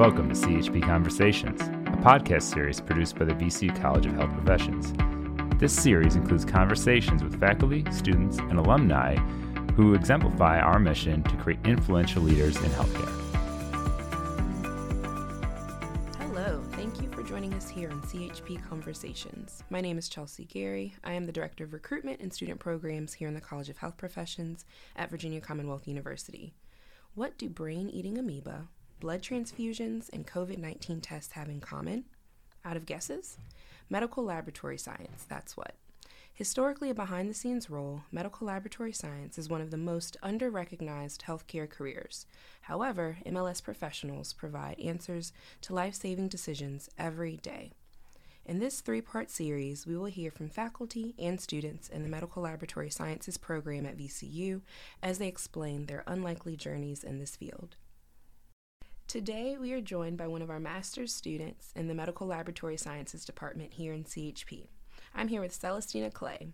Welcome to CHP Conversations, a podcast series produced by the VCU College of Health Professions. This series includes conversations with faculty, students, and alumni who exemplify our mission to create influential leaders in healthcare. Hello, thank you for joining us here on CHP Conversations. My name is Chelsea Gary. I am the Director of Recruitment and Student Programs here in the College of Health Professions at Virginia Commonwealth University. What do brain eating amoeba, blood transfusions, and COVID 19 tests have in common? Out of guesses? Medical laboratory science, that's what. Historically, a behind the scenes role, medical laboratory science is one of the most under recognized healthcare careers. However, MLS professionals provide answers to life saving decisions every day. In this three part series, we will hear from faculty and students in the Medical Laboratory Sciences program at VCU as they explain their unlikely journeys in this field. Today, we are joined by one of our master's students in the Medical Laboratory Sciences department here in CHP. I'm here with Celestina Klaye.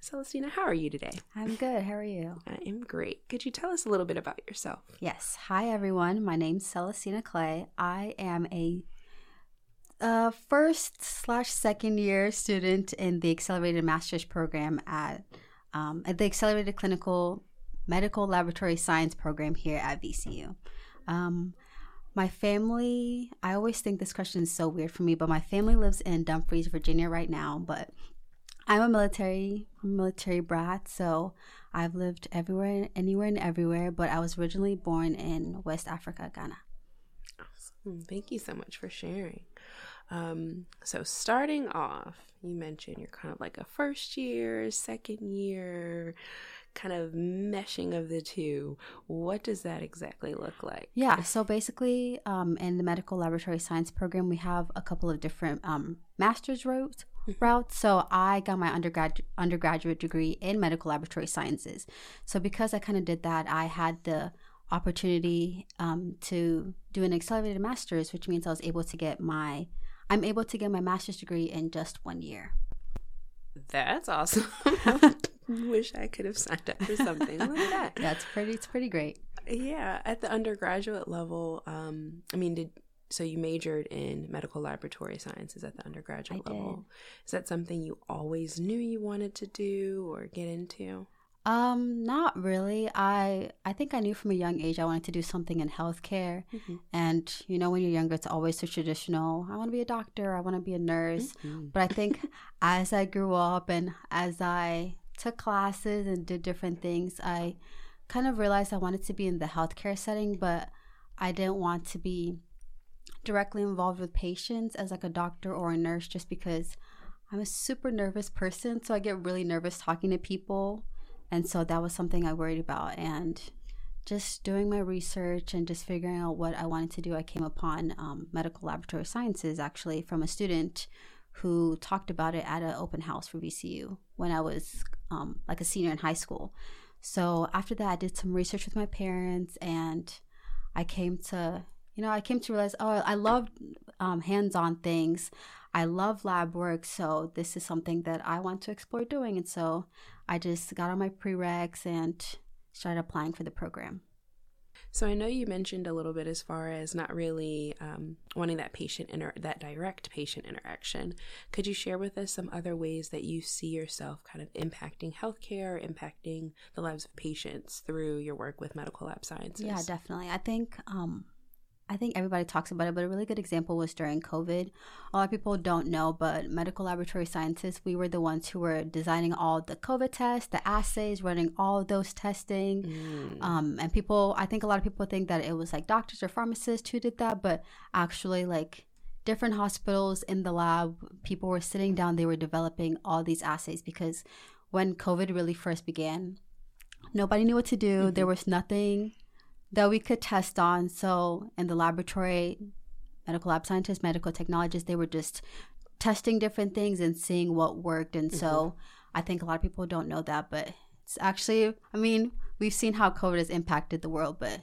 Celestina, how are you today? I'm good. How are you? I am great. Could you tell us a little bit about yourself? Yes. Hi, everyone. My name's Celestina Klaye. I am a uh, first slash second year student in the accelerated master's program at, um, at the accelerated clinical medical laboratory science program here at VCU. Um, my family, I always think this question is so weird for me, but my family lives in Dumfries, Virginia right now. But I'm a military, military brat, so I've lived everywhere, anywhere and everywhere. But I was originally born in West Africa, Ghana. Awesome. Thank you so much for sharing. Um, so starting off, you mentioned you're kind of like a first year, second year kind of meshing of the two. What does that exactly look like? Yeah, so basically, um, in the medical laboratory science program, we have a couple of different um, master's routes. Mm-hmm. Routes. So I got my undergrad undergraduate degree in medical laboratory sciences. So because I kind of did that, I had the opportunity um, to do an accelerated master's, which means I was able to get my I'm able to get my master's degree in just one year. That's awesome. Wish I could have signed up for something like that. That's pretty. It's pretty great. Yeah, at the undergraduate level, um, I mean, did so you majored in medical laboratory sciences at the undergraduate I level? Did. Is that something you always knew you wanted to do or get into? Um, not really. I I think I knew from a young age I wanted to do something in healthcare. Mm-hmm. And you know, when you're younger, it's always so traditional. I want to be a doctor. I want to be a nurse. Mm-hmm. But I think as I grew up and as I took classes and did different things, I kind of realized I wanted to be in the healthcare setting, but I didn't want to be directly involved with patients as like a doctor or a nurse, just because I'm a super nervous person. So I get really nervous talking to people and so that was something I worried about. And just doing my research and just figuring out what I wanted to do, I came upon um, medical laboratory sciences actually from a student who talked about it at an open house for VCU when I was um, like a senior in high school. So after that, I did some research with my parents and I came to, you know, I came to realize, oh, I love um, hands on things. I love lab work. So this is something that I want to explore doing. And so I just got on my prereqs and started applying for the program. So I know you mentioned a little bit as far as not really um, wanting that patient inter- that direct patient interaction. Could you share with us some other ways that you see yourself kind of impacting healthcare, impacting the lives of patients through your work with medical lab sciences? Yeah, definitely. I think um, I think everybody talks about it, but a really good example was during COVID. A lot of people don't know, but medical laboratory scientists, we were the ones who were designing all the COVID tests, the assays, running all those testing. Mm. Um, and people, I think a lot of people think that it was like doctors or pharmacists who did that, but actually, like different hospitals in the lab, people were sitting down, they were developing all these assays because when COVID really first began, nobody knew what to do. Mm-hmm. There was nothing that we could test on. So in the laboratory, medical lab scientists, medical technologists, they were just testing different things and seeing what worked. And mm-hmm. so I think a lot of people don't know that, but it's actually, I mean, we've seen how COVID has impacted the world, but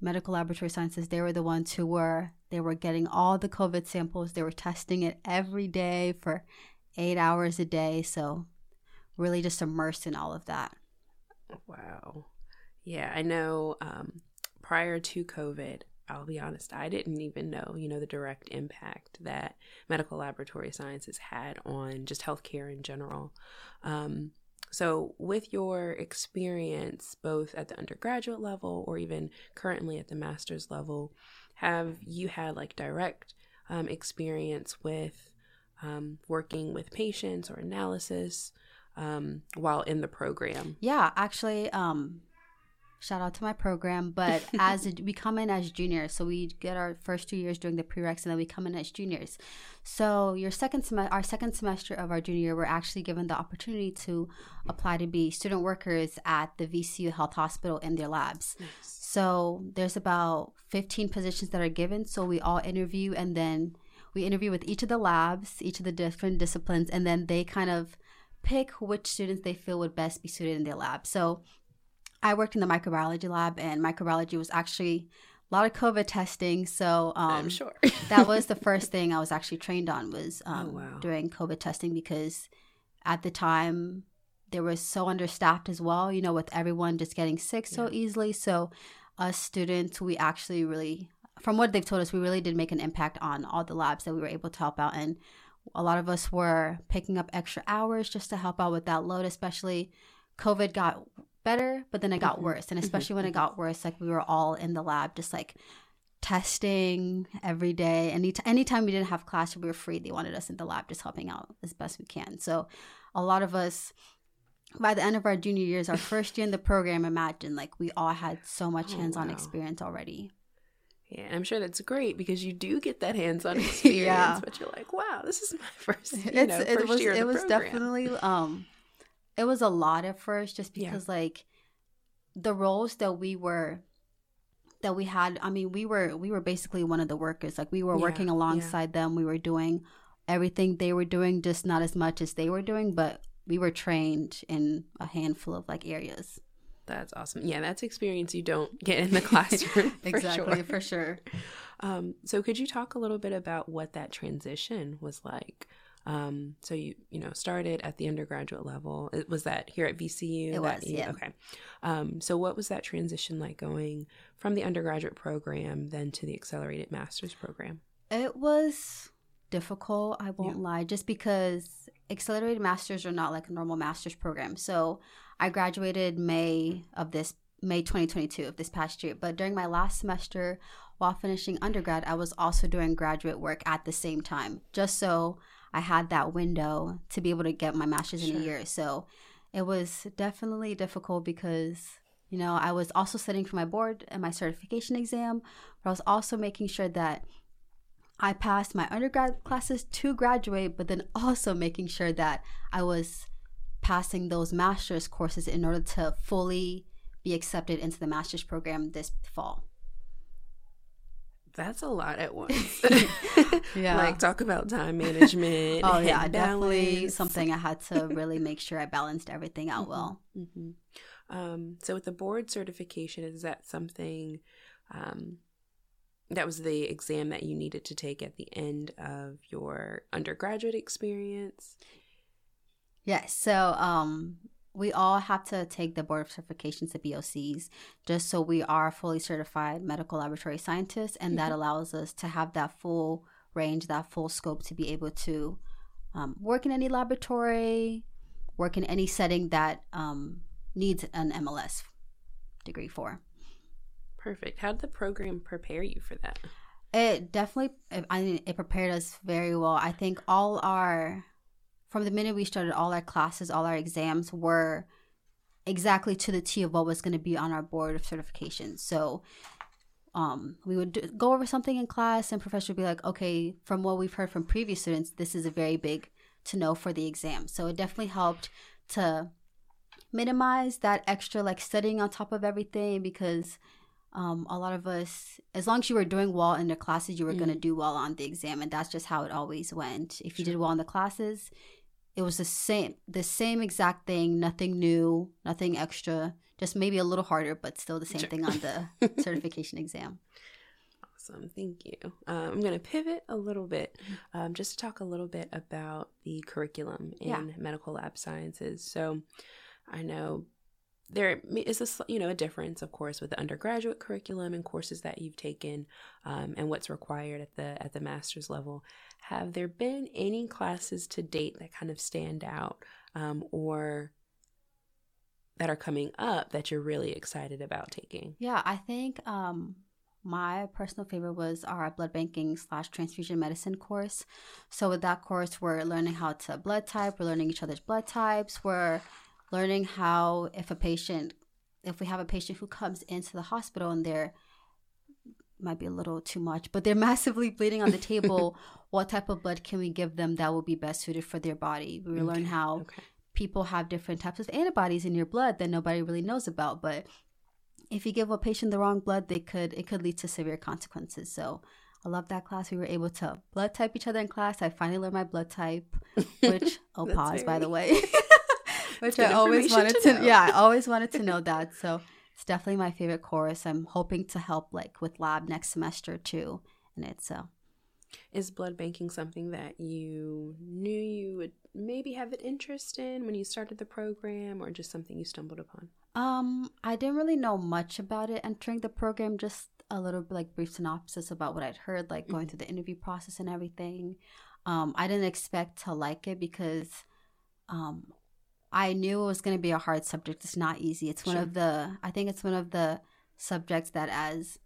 medical laboratory sciences, they were the ones who were, they were getting all the COVID samples. They were testing it every day for eight hours a day. So really just immersed in all of that. Wow. Yeah, I know um, prior to COVID, I'll be honest, I didn't even know, you know, the direct impact that medical laboratory sciences had on just healthcare in general. Um, so, with your experience both at the undergraduate level or even currently at the master's level, have you had like direct um, experience with um, working with patients or analysis um, while in the program? Yeah, actually, um, shout out to my program. But as a, we come in as juniors, so we get our first two years doing the prereqs, and then we come in as juniors. So your second semester, our second semester of our junior year, we're actually given the opportunity to apply to be student workers at the VCU Health Hospital in their labs. Nice. So there's about 15 positions that are given. So we all interview, and then we interview with each of the labs, each of the different disciplines, and then they kind of pick which students they feel would best be suited in their lab. So I worked in the microbiology lab, and microbiology was actually a lot of COVID testing. So um, I'm sure that was the first thing I was actually trained on was oh, um, oh, wow. doing COVID testing because at the time they were so understaffed as well. You know, with everyone just getting sick so easily. So us students, we actually really, from what they've told us, we really did make an impact on all the labs that we were able to help out and. A lot of us were picking up extra hours just to help out with that load, especially COVID got better, but then it got mm-hmm. worse. And especially when it mm-hmm. got worse, like we were all in the lab just like testing every day. Any t- anytime we didn't have class or we were free, they wanted us in the lab just helping out as best we can. So a lot of us by the end of our junior years, our first year in the program, imagine like we all had so much oh, hands-on wow. experience already. Yeah, I'm sure that's great because you do get that hands-on experience, yeah. but you're like, wow, this is my first, you it's, know, first it was, year. It was program. definitely um it was a lot at first just because yeah. like the roles that we were that we had i mean we were we were basically one of the workers like we were yeah, working alongside yeah. them we were doing everything they were doing just not as much as they were doing but we were trained in a handful of like areas that's awesome yeah that's experience you don't get in the classroom for exactly sure. for sure um, so could you talk a little bit about what that transition was like um, so you you know started at the undergraduate level. It, was that here at VCU? It was, you, yeah. Okay. Um, so what was that transition like going from the undergraduate program then to the accelerated master's program? It was difficult. I won't yeah. lie, just because accelerated masters are not like a normal master's program. So I graduated May of this May 2022 of this past year. But during my last semester, while finishing undergrad, I was also doing graduate work at the same time, just so I had that window to be able to get my master's sure. in a year. So it was definitely difficult because, you know, I was also studying for my board and my certification exam, but I was also making sure that I passed my undergrad classes to graduate, but then also making sure that I was passing those master's courses in order to fully be accepted into the master's program this fall that's a lot at once. yeah. like talk about time management. oh yeah, definitely something I had to really make sure I balanced everything out mm-hmm. well. Mm-hmm. Um, so with the board certification, is that something um, that was the exam that you needed to take at the end of your undergraduate experience? Yes. So um, we all have to take the board of certifications, the BOCs, just so we are fully certified medical laboratory scientists, and mm-hmm. that allows us to have that full range, that full scope to be able to um, work in any laboratory, work in any setting that um, needs an MLS degree for. Perfect. How did the program prepare you for that? It definitely, I mean, it prepared us very well. I think all our from the minute we started, all our classes, all our exams were exactly to the T of what was going to be on our board of certification. So um, we would do, go over something in class, and professor would be like, okay, from what we've heard from previous students, this is a very big to know for the exam. So it definitely helped to minimize that extra like studying on top of everything because um, a lot of us, as long as you were doing well in the classes, you were mm. going to do well on the exam. And that's just how it always went. If you did well in the classes, it was the same the same exact thing nothing new nothing extra just maybe a little harder but still the same sure. thing on the certification exam awesome thank you um, i'm going to pivot a little bit um, just to talk a little bit about the curriculum in yeah. medical lab sciences so i know there is a you know a difference, of course, with the undergraduate curriculum and courses that you've taken, um, and what's required at the at the master's level. Have there been any classes to date that kind of stand out, um, or that are coming up that you're really excited about taking? Yeah, I think um, my personal favorite was our blood banking slash transfusion medicine course. So with that course, we're learning how to blood type. We're learning each other's blood types. We're learning how if a patient, if we have a patient who comes into the hospital and they're might be a little too much, but they're massively bleeding on the table. what type of blood can we give them that will be best suited for their body? We okay. learn how okay. people have different types of antibodies in your blood that nobody really knows about, but if you give a patient the wrong blood, they could it could lead to severe consequences. So I love that class. We were able to blood type each other in class. I finally learned my blood type, which oh pause very... by the way, which I always wanted to, to yeah I always wanted to know that. So it's definitely my favorite course. I'm hoping to help like with lab next semester too, and it's so. Is blood banking something that you knew you would maybe have an interest in when you started the program, or just something you stumbled upon? Um, I didn't really know much about it entering the program, just a little like brief synopsis about what I'd heard, like going mm-hmm. through the interview process and everything. Um, I didn't expect to like it because um, I knew it was going to be a hard subject. It's not easy. It's one sure. of the, I think it's one of the subjects that as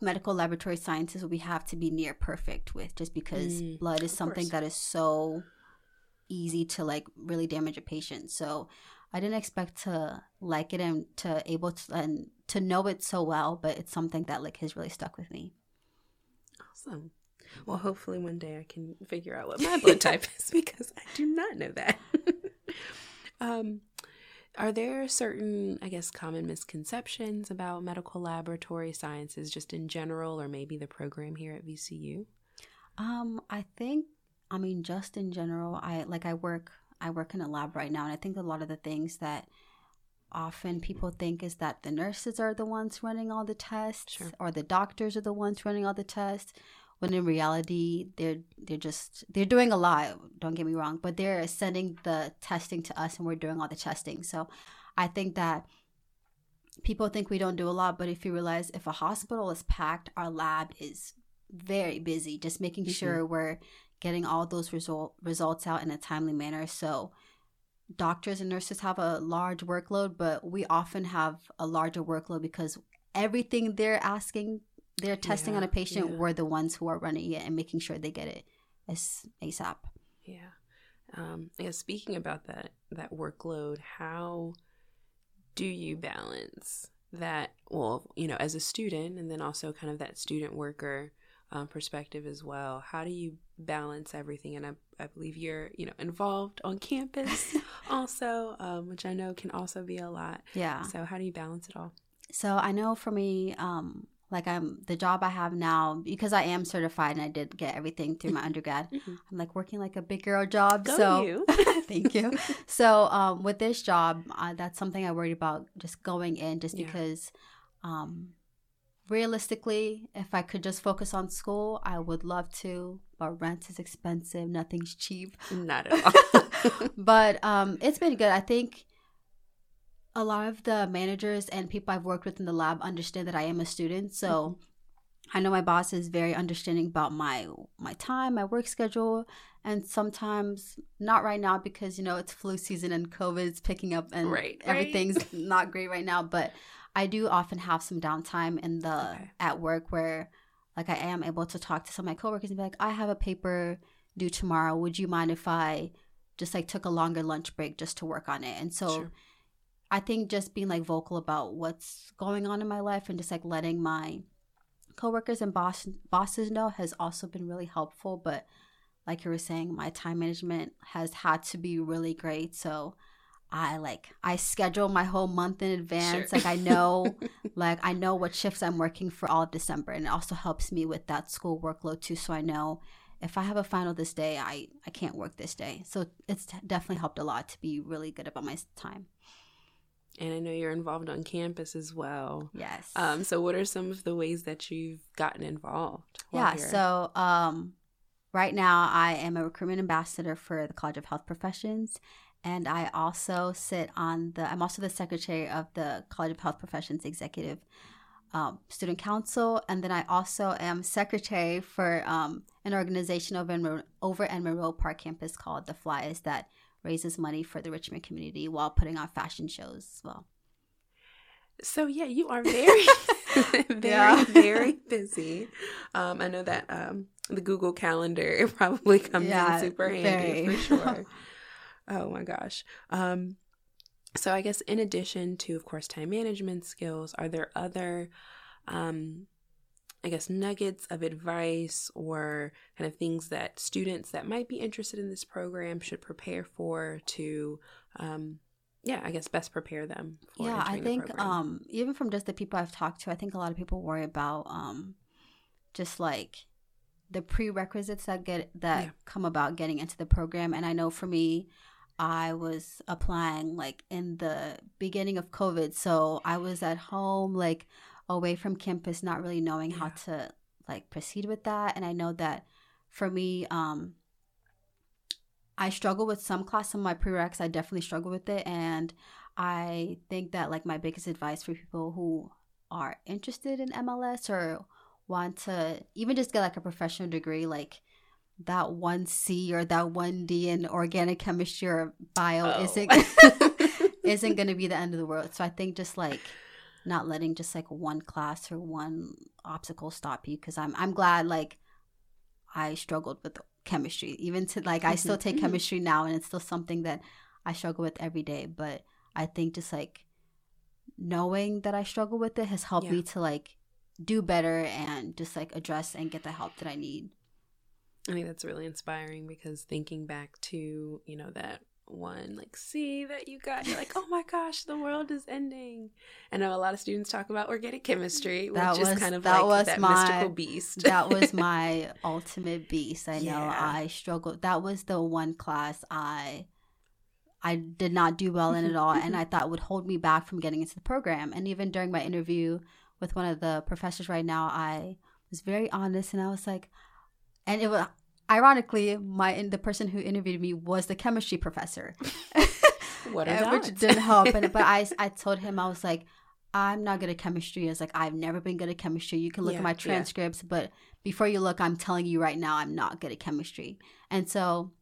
medical laboratory scientists we have to be near perfect with just because mm, blood is something course. that is so easy to like really damage a patient. So I didn't expect to like it and to able to and to know it so well, but it's something that like has really stuck with me. Awesome. Well, hopefully one day I can figure out what my blood type is because I do not know that. um, are there certain, I guess, common misconceptions about medical laboratory sciences just in general, or maybe the program here at VCU? Um, I think, I mean, just in general, I like I work I work in a lab right now, and I think a lot of the things that often people think is that the nurses are the ones running all the tests sure. or the doctors are the ones running all the tests when in reality they're they're just they're doing a lot don't get me wrong but they're sending the testing to us and we're doing all the testing so i think that people think we don't do a lot but if you realize if a hospital is packed our lab is very busy just making mm-hmm. sure we're getting all those result, results out in a timely manner. So, doctors and nurses have a large workload, but we often have a larger workload because everything they're asking, they're testing yeah, on a patient, yeah. we're the ones who are running it and making sure they get it as ASAP. Yeah. Um, yeah. Speaking about that that workload, how do you balance that? Well, you know, as a student, and then also kind of that student worker um, perspective as well. How do you balance everything? And I, I believe you're, you know, involved on campus also, um, which I know can also be a lot. Yeah. So how do you balance it all? So I know for me, um, like I'm the job I have now because I am certified and I did get everything through my undergrad. Mm-hmm. I'm like working like a big girl job. Go so you. thank you. So um, with this job, uh, that's something I worried about just going in, just yeah. because um, realistically, if I could just focus on school, I would love to. But rent is expensive. Nothing's cheap. Not at all. but um, it's been good. I think a lot of the managers and people I've worked with in the lab understand that I am a student. So mm-hmm. I know my boss is very understanding about my my time, my work schedule, and sometimes not right now because you know it's flu season and COVID's picking up and right, everything's right. not great right now. But I do often have some downtime in the okay. at work where like I am able to talk to some of my coworkers and be like, I have a paper due tomorrow. Would you mind if I just like took a longer lunch break just to work on it? And so sure. I think just being like vocal about what's going on in my life and just like letting my coworkers and boss bosses know has also been really helpful. But like you were saying, my time management has had to be really great. So I like I schedule my whole month in advance. Sure. Like I know like I know what shifts I'm working for all of December and it also helps me with that school workload too so I know if I have a final this day, I I can't work this day. So it's definitely helped a lot to be really good about my time. And I know you're involved on campus as well. Yes. Um so what are some of the ways that you've gotten involved? Yeah, here? so um right now I am a recruitment ambassador for the College of Health Professions and I also sit on the. I'm also the secretary of the College of Health Professions Executive um, Student Council, and then I also am secretary for um, an organization over in over in Monroe Park campus called the Flyers that raises money for the Richmond community while putting on fashion shows as well. So yeah, you are very, very, yeah. very busy. Um, I know that um, the Google Calendar probably comes yeah, in super handy very. for sure. oh my gosh. Um, so I guess in addition to, of course, time management skills, are there other, um, I guess, nuggets of advice or kind of things that students that might be interested in this program should prepare for to um, yeah, I guess best prepare them. yeah, I think um, even from just the people I've talked to, I think a lot of people worry about um, just like the prerequisites that get that yeah. come about getting into the program. And I know for me, I was applying like in the beginning of COVID, so I was at home, like away from campus, not really knowing yeah. how to like proceed with that. And I know that for me, um, I struggle with some class, some of my prereqs. I definitely struggle with it, and I think that like my biggest advice for people who are interested in MLS or want to even just get like a professional degree, like that one C or that one D in organic chemistry or bio oh. isn't isn't going to be the end of the world. So I think just like not letting just like one class or one obstacle stop you because I'm I'm glad like I struggled with chemistry even to like i still take mm-hmm. chemistry now and it's still something that i struggle with every day but i think just like knowing that i struggle with it has helped yeah. me to like do better and just like address and get the help that i need i think that's really inspiring because thinking back to you know that one like see that you got you're like oh my gosh the world is ending. I know a lot of students talk about organic chemistry which that was, is kind of that like was that my, mystical beast. that was my ultimate beast. I know yeah. i struggled that was the one class i i did not do well in at mm-hmm, all and mm-hmm. i thought would hold me back from getting into the program. And even during my interview with one of the professors right now i was very honest and i was like and it was ironically, my the person who interviewed me was the chemistry professor. what is Which didn't help. And, but I, I told him I was like, I'm not good at chemistry. I was like, I've never been good at chemistry. You can look yeah, at my transcripts, yeah. but before you look, I'm telling you right now, I'm not good at chemistry. And so,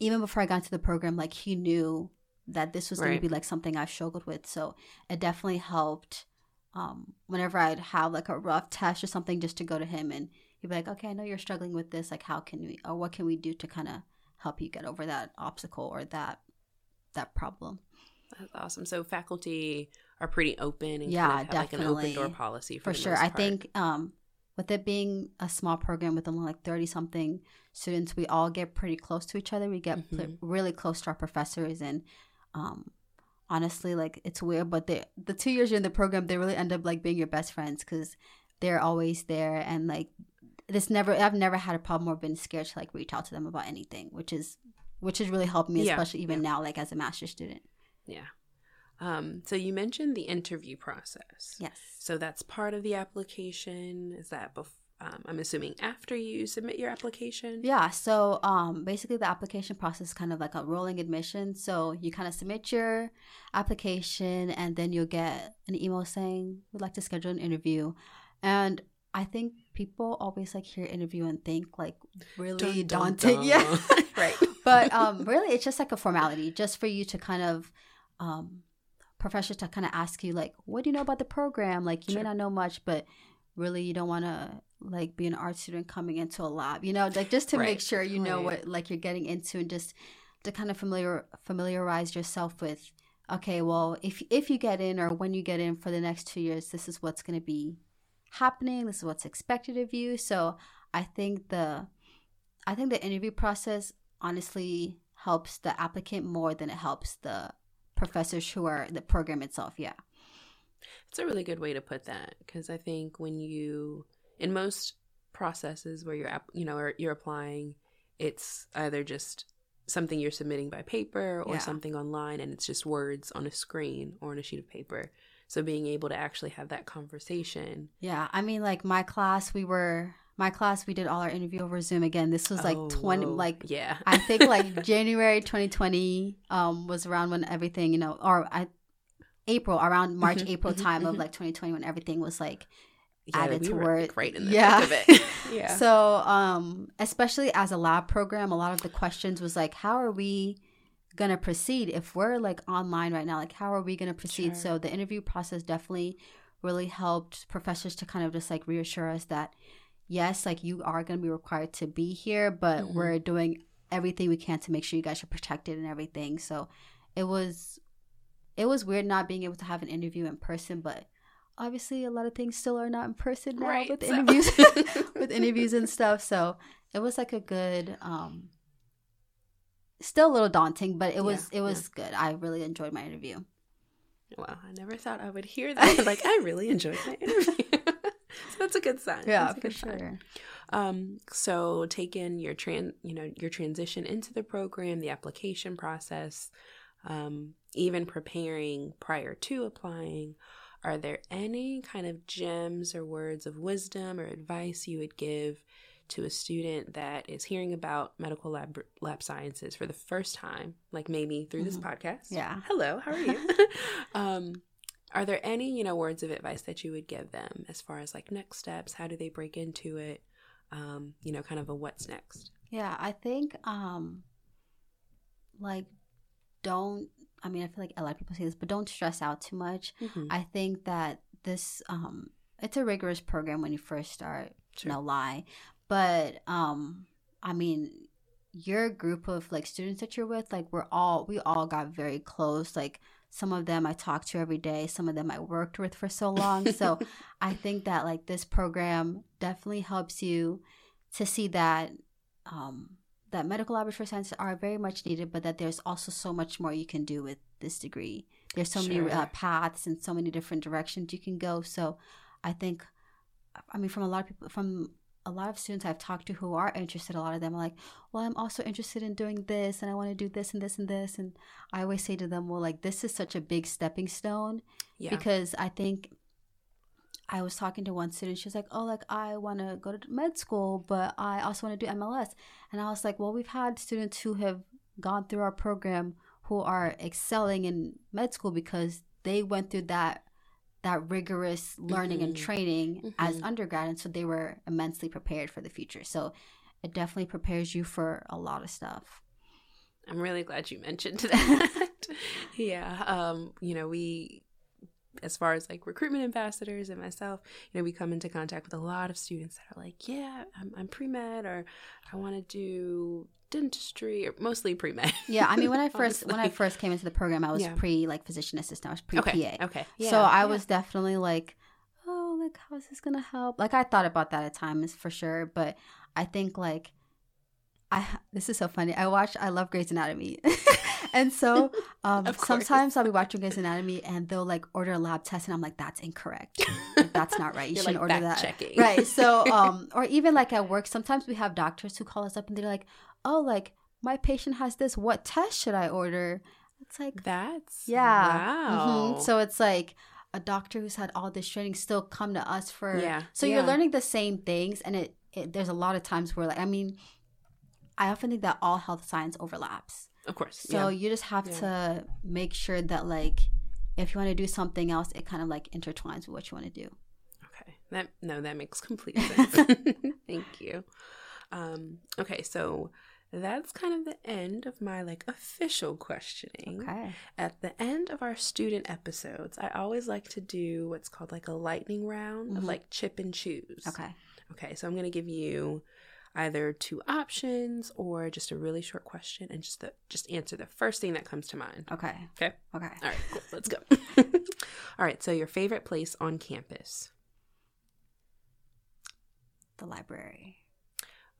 even before I got into the program, like he knew that this was right. going to be like something I struggled with. So it definitely helped. Um, whenever I'd have like a rough test or something, just to go to him and he'd be like, okay, I know you're struggling with this. Like, how can we, or what can we do to kind of help you get over that obstacle or that that problem? That's awesome. So faculty are pretty open and yeah, kind of definitely. like an open door policy for, for sure. I think um, with it being a small program with only like 30 something students, we all get pretty close to each other. We get mm-hmm. pl- really close to our professors and um, honestly like it's weird but the the two years you're in the program they really end up like being your best friends because they're always there and like this never I've never had a problem or been scared to like reach out to them about anything, which is which has really helped me, yeah. especially even yeah. now, like as a master's student. Yeah. Um, so you mentioned the interview process. Yes. So that's part of the application. Is that before? Um, I'm assuming after you submit your application. Yeah. So um, basically, the application process is kind of like a rolling admission. So you kind of submit your application, and then you'll get an email saying we'd like to schedule an interview. And I think people always like hear interview and think like really dun, daunting. Dun, dun. Yeah. right. but um really it's just like a formality just for you to kind of um professor to kind of ask you like what do you know about the program? Like you sure. may not know much, but really you don't want to like be an art student coming into a lab, you know, like just to right. make sure you know right. what like you're getting into and just to kind of familiar familiarize yourself with okay, well, if if you get in or when you get in for the next 2 years, this is what's going to be happening. This is what's expected of you. So i think the i think the interview process honestly helps the applicant more than it helps the professors who are the program itself. Yeah. It's a really good way to put that because i think when you in most processes where you're you know you're applying it's either just something you're submitting by paper or yeah. something online and it's just words on a screen or on a sheet of paper so being able to actually have that conversation. Yeah. I mean, like my class, we were my class we did all our interview over zoom again this was like Oh, 20 like yeah. i think like january 2020 um was around when everything you know or i april around march Mhm, april mhm, time of mhm. like 2020 when everything was like yeah, added we to were like, right in the Yeah. of it. yeah. So, um, especially as a lab program, a lot of the questions was like, how are we gonna proceed if we're like online right now? Like, how are we gonna proceed? Sure. So the interview process definitely really helped professors to kind of just like reassure us that yes, like you are gonna be required to be here, but Mhm. we're doing everything we can to make sure you guys are protected and everything. So it was it was weird not being able to have an interview in person, but obviously a lot of things still are not in person now Right, with so- interviews with interviews and stuff. So it was like a good um still a little daunting, but it was Yeah, it was good. I really enjoyed my interview. Wow, I never thought I would hear that. like, I really enjoyed my interview. so that's a good sign. That's for sure. sign. Um, so taking your tran, you know, your transition into the program, the application process, um, even preparing prior to applying, are there any kind of gems or words of wisdom or advice you would give to a student that is hearing about medical lab lab sciences for the first time, like maybe through this Mhm. podcast? Yeah. Hello, how are you? um, are there any, you know, words of advice that you would give them as far as like next steps? How do they break into it? Um, you know, kind of a what's next. Yeah, I think um like don't I mean I feel like a lot of people say this, but don't stress out too much. Mm-hmm. I think that this um it's a rigorous program when you first start, Sure. no lie. But um I mean your group of like students that you're with, like we're all we all got very close. Like some of them I talk to every day, some of them I worked with for so long. So I think that like this program definitely helps you to see that um, that medical laboratory sciences are very much needed, but that there's also so much more you can do with this degree. There's so many uh, paths and so many different directions you can go. So I think, I mean, from a lot of people, from a lot of students I've talked to who are interested, a lot of them are like, well, I'm also interested in doing this and I want to do this and this and this. And I always say to them, well, like, this is such a big stepping stone yeah. because I think I was talking to one student. She was like, "Oh, like I want to go to med school, but I also want to do MLS." And I was like, "Well, we've had students who have gone through our program who are excelling in med school because they went through that that rigorous learning and Mhm. training as Mhm. undergrad, and so they were immensely prepared for the future. So it definitely prepares you for a lot of stuff. I'm really glad you mentioned that. yeah. Um, you know, we as far as like recruitment ambassadors and myself, you know, we come into contact with a lot of students that are like, yeah, I'm, I'm pre med or I want to do dentistry or mostly pre med. Yeah, I mean, when I first when I first came into the program, I was Yeah. pre like physician assistant. I was pre PA. Okay. Okay. Yeah, so I yeah. was definitely like, oh, like how is this gonna help? Like I thought about that at times for sure, but I think like I this is so funny. I watch I love Grey's Anatomy. and so um sometimes I'll be watching Grey's Anatomy and they'll like order a lab test and I'm like, that's incorrect. Like, that's not right. You shouldn't like, order that. fact-checking. Right. So um or even like at work, sometimes we have doctors who call us up and they're like, Oh, like my patient has this, what test should I order? It's like That's yeah. Wow. Mhm. So it's like a doctor who's had all this training still come to us for Yeah, So you're learning the same things, and it, it there's a lot of times where like I mean, I often think that all health science overlaps. of course. So yeah. you just have Yeah. to make sure that like if you want to do something else, it kind of like intertwines with what you want to do. Okay. That no, that makes complete sense. Thank you. Um, okay, so that's kind of the end of my like official questioning. Okay. At the end of our student episodes, I always like to do what's called like a lightning round of Mhm. like chip and choose. Okay. Okay, so I'm gonna give you either two options or just a really short question and just the just answer the first thing that comes to mind. Okay. Okay. Okay. All right, cool. Let's go. All right, so your favorite place on campus. The library.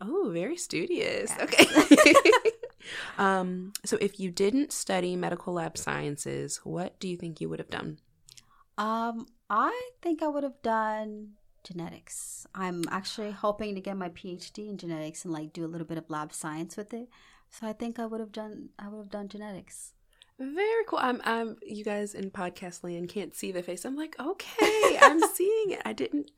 Oh, very studious. Yes. Okay. um, so if you didn't study medical lab sciences, what do you think you would have done? Um, I think I would have done genetics. I'm actually hoping to get my PhD in genetics and like do a little bit of lab science with it. So I think I would have done I would have done genetics. Very cool. I'm, I'm, you guys in podcast land can't see the face. I'm like, okay, I'm seeing it. I didn't,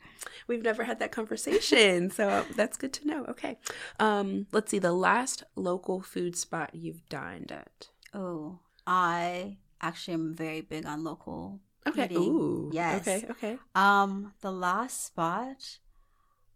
we've never had that conversation. So that's good to know. Okay. Um, let's see, the last local food spot you've dined at. Oh, I actually am very big on local. Okay. eating. Ooh. Yes. Okay. Okay. Um, the last spot,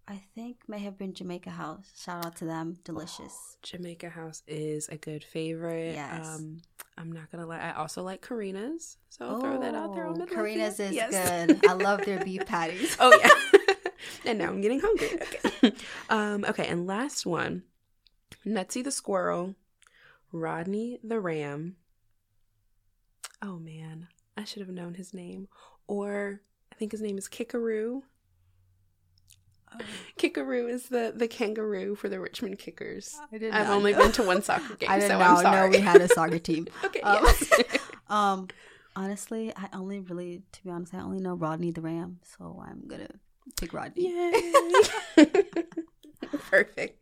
I think may have been Jamaica House. Shout out to them. Delicious. Jamaica House is a good favorite. Yes. Um, I'm not gonna lie. I also like Carena's, so I'll throw that out there on Oh. Carena's is Yes. good. I love their beef patties. oh yeah. and now I'm getting hungry. Okay. um, okay, and last one. Nutzy the squirrel, Rodney the ram. Oh man, I should have known his name. Or I think his name is Kickaroo. Kickaroo is the the kangaroo for the Richmond Kickers. I did I've only know. been to one soccer game, I did so not I'm know sorry. we had a soccer team. okay, Um, yes. Um, honestly, I only really, to be honest, I only know Rodney the Ram, so I'm gonna pick Rodney. Yay! Perfect.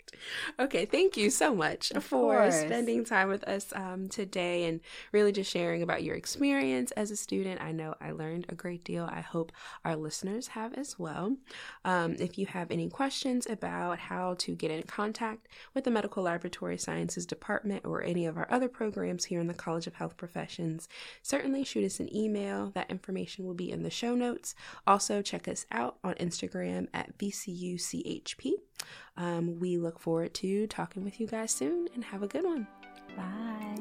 Okay, thank you so much Of for course. spending time with us um, today and really just sharing about your experience as a student. I know I learned a great deal. I hope our listeners have as well. Um, if you have any questions about how to get in contact with the Medical Laboratory Sciences Department or any of our other programs here in the College of Health Professions, certainly shoot us an email. That information will be in the show notes. Also, check us out on Instagram at VCUCHP. Um, we look forward to talking with you guys soon and have a good one. Bye.